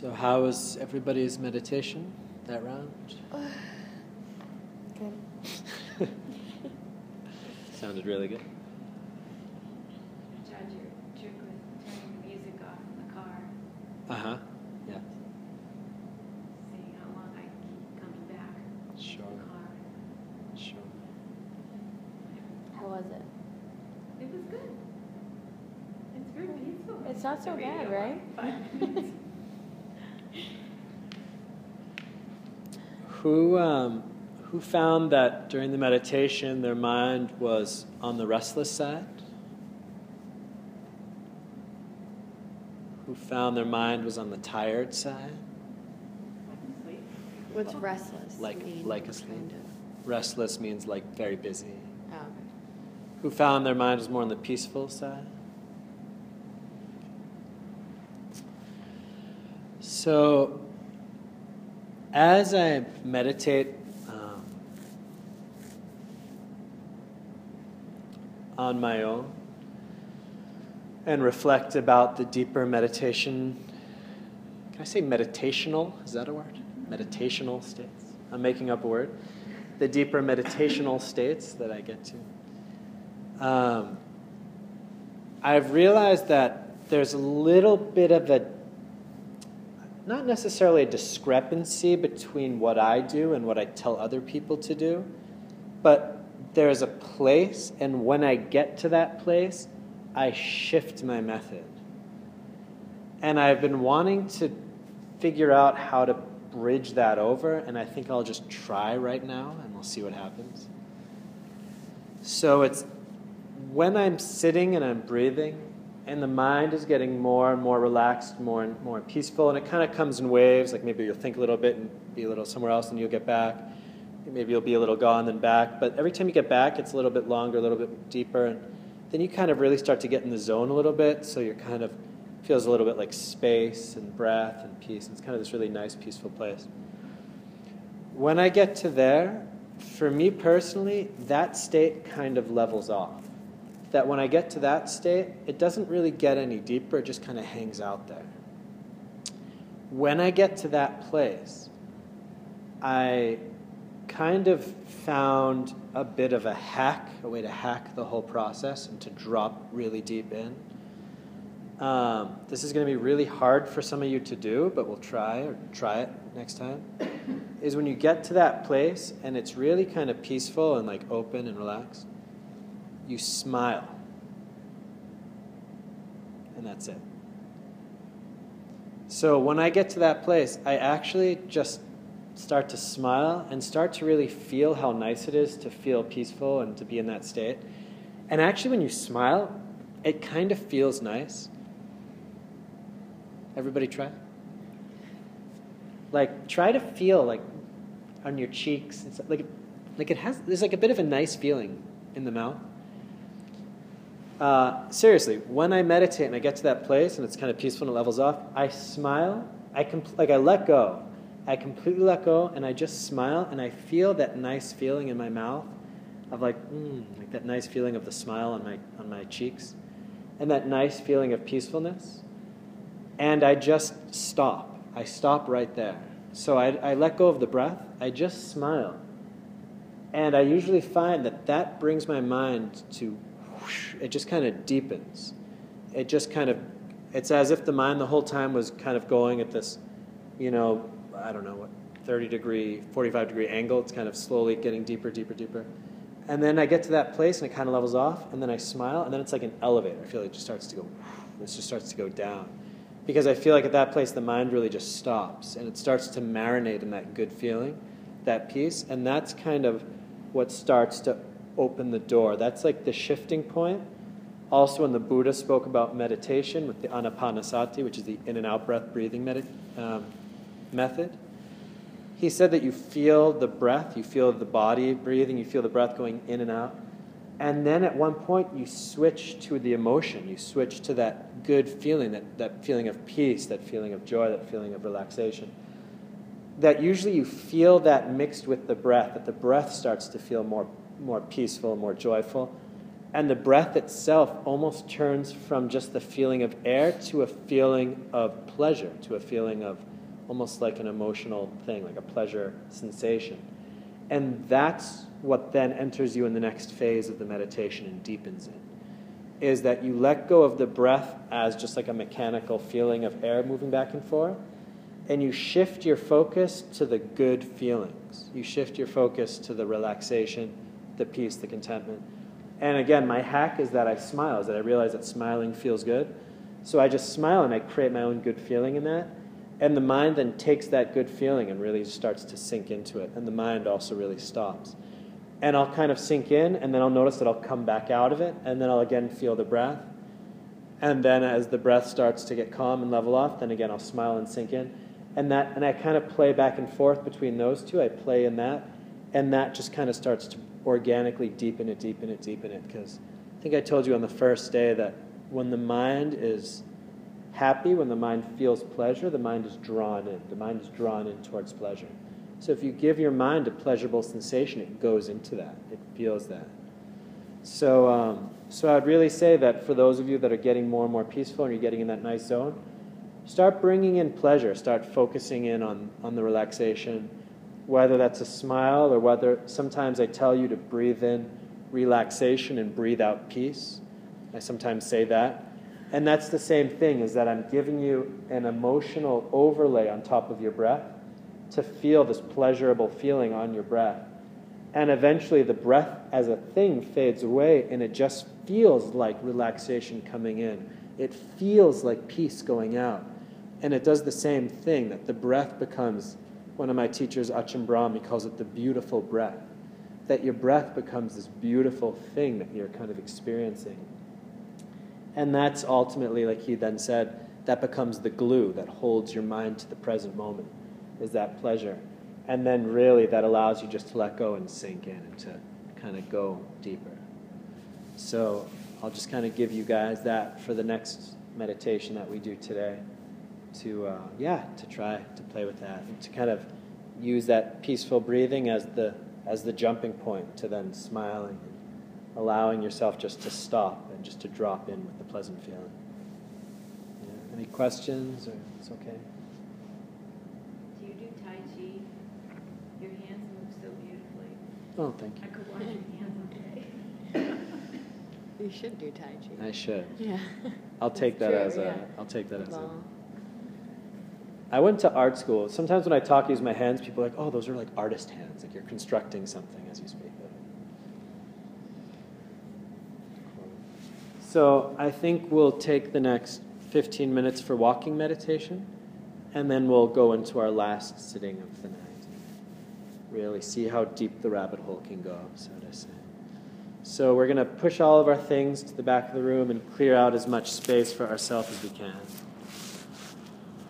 So, how was everybody's meditation that round? Good. Sounded really good. Tried your trick with turning the music off in the car, Uh huh. Yeah. seeing how long I keep coming back Sure. in the car. Sure. How was it? It was good. It's very peaceful. It's not so The radio bad, right? Five minutes. Who um, who found that during the meditation their mind was on the restless side? Who found their mind was on the tired side? What's restless? Like mean? like asleep. Kind of. Restless means like very busy. Oh, okay. Who found their mind was more on the peaceful side? So, as I meditate um, on my own and reflect about the deeper meditation, can I say meditational? Is that a word? Meditational states. I'm making up a word. The deeper meditational states that I get to. Um, I've realized that there's a little bit of a not necessarily a discrepancy between what I do and what I tell other people to do, but there's a place, and when I get to that place, I shift my method. And I've been wanting to figure out how to bridge that over, and I think I'll just try right now, and we'll see what happens. So it's when I'm sitting and I'm breathing, and the mind is getting more and more relaxed, more and more peaceful, and it kind of comes in waves. Like maybe you'll think a little bit and be a little somewhere else, and you'll get back. Maybe you'll be a little gone, then back. But every time you get back, it's a little bit longer, a little bit deeper, and then you kind of really start to get in the zone a little bit. So you're kind of feels a little bit like space and breath and peace. And It's kind of this really nice, peaceful place. When I get to there, for me personally, that state kind of levels off that when I get to that state, it doesn't really get any deeper, it just kind of hangs out there. When I get to that place, I kind of found a bit of a hack, a way to hack the whole process and to drop really deep in. Um, this is going to be really hard for some of you to do, but we'll try or try it next time. Is when you get to that place and it's really kind of peaceful and like open and relaxed you smile. And that's it. So when I get to that place, I actually just start to smile and start to really feel how nice it is to feel peaceful and to be in that state. And actually, when you smile, it kind of feels nice. Everybody try? Like, try to feel like on your cheeks. Like, like it has, there's like a bit of a nice feeling in the mouth. Uh, seriously, when I meditate and I get to that place and it's kind of peaceful and it levels off, I smile. I compl- like I let go. I completely let go and I just smile and I feel that nice feeling in my mouth of like, mm, like that nice feeling of the smile on my on my cheeks, and that nice feeling of peacefulness. And I just stop. I stop right there. So I, I let go of the breath. I just smile. And I usually find that that brings my mind to it just kind of deepens. It just kind of, it's as if the mind the whole time was kind of going at this, you know, I don't know what, 30 degree, 45 degree angle. It's kind of slowly getting deeper, deeper, deeper. And then I get to that place and it kind of levels off, and then I smile, and then it's like an elevator. I feel like it just starts to go, it just starts to go down. Because I feel like at that place the mind really just stops and it starts to marinate in that good feeling, that peace, and that's kind of what starts to open the door. That's like the shifting point. Also, when the Buddha spoke about meditation with the anapanasati, which is the in and out breath breathing um, method, he said that you feel the breath, you feel the body breathing, you feel the breath going in and out. And then at one point, you switch to the emotion. You switch to that good feeling, that, that feeling of peace, that feeling of joy, that feeling of relaxation. That usually you feel that mixed with the breath, that the breath starts to feel more more peaceful, more joyful. And the breath itself almost turns from just the feeling of air to a feeling of pleasure, to a feeling of almost like an emotional thing, like a pleasure sensation. And that's what then enters you in the next phase of the meditation and deepens it. Is that you let go of the breath as just like a mechanical feeling of air moving back and forth, and you shift your focus to the good feelings. You shift your focus to the relaxation, the peace, the contentment. And again, my hack is that I smile, is that I realize that smiling feels good. So I just smile and I create my own good feeling in that. And the mind then takes that good feeling and really starts to sink into it. And the mind also really stops. And I'll kind of sink in, and then I'll notice that I'll come back out of it, and then I'll again feel the breath. And then as the breath starts to get calm and level off, then again I'll smile and sink in. And that and I kind of play back and forth between those two. I play in that, and that just kind of starts to organically deepen it, deepen it, deepen it. Because I think I told you on the first day that when the mind is happy, when the mind feels pleasure, the mind is drawn in. The mind is drawn in towards pleasure. So if you give your mind a pleasurable sensation, it goes into that. It feels that. So, um, so I'd really say that for those of you that are getting more and more peaceful and you're getting in that nice zone, start bringing in pleasure. Start focusing in on, on the relaxation, whether that's a smile or whether sometimes I tell you to breathe in relaxation and breathe out peace. I sometimes say that. And that's the same thing, is that I'm giving you an emotional overlay on top of your breath to feel this pleasurable feeling on your breath. And eventually the breath as a thing fades away and it just feels like relaxation coming in. It feels like peace going out. And it does the same thing, that the breath becomes, one of my teachers, Ajahn Brahm, he calls it the beautiful breath. That your breath becomes this beautiful thing that you're kind of experiencing. And that's ultimately, like he then said, that becomes the glue that holds your mind to the present moment, is that pleasure. And then really that allows you just to let go and sink in and to kind of go deeper. So I'll just kind of give you guys that for the next meditation that we do today to, uh, yeah, to try to play with that and to kind of use that peaceful breathing as the, as the jumping point to then smiling and allowing yourself just to stop and just to drop in with the pleasant feeling. Yeah. Any questions, or it's okay? Do you do Tai Chi? Your hands move so beautifully. Oh, thank you. I could watch your hands all day. You should do Tai Chi. I should. Yeah. I'll take that True, as a. yeah. will take that as a. I went to art school. Sometimes when I talk, use my hands. People are like, "Oh, those are like artist hands. Like you're constructing something as you speak." So I think we'll take the next 15 minutes for walking meditation, and then we'll go into our last sitting of the night. Really see how deep the rabbit hole can go, so to say. So we're going to push all of our things to the back of the room and clear out as much space for ourselves as we can.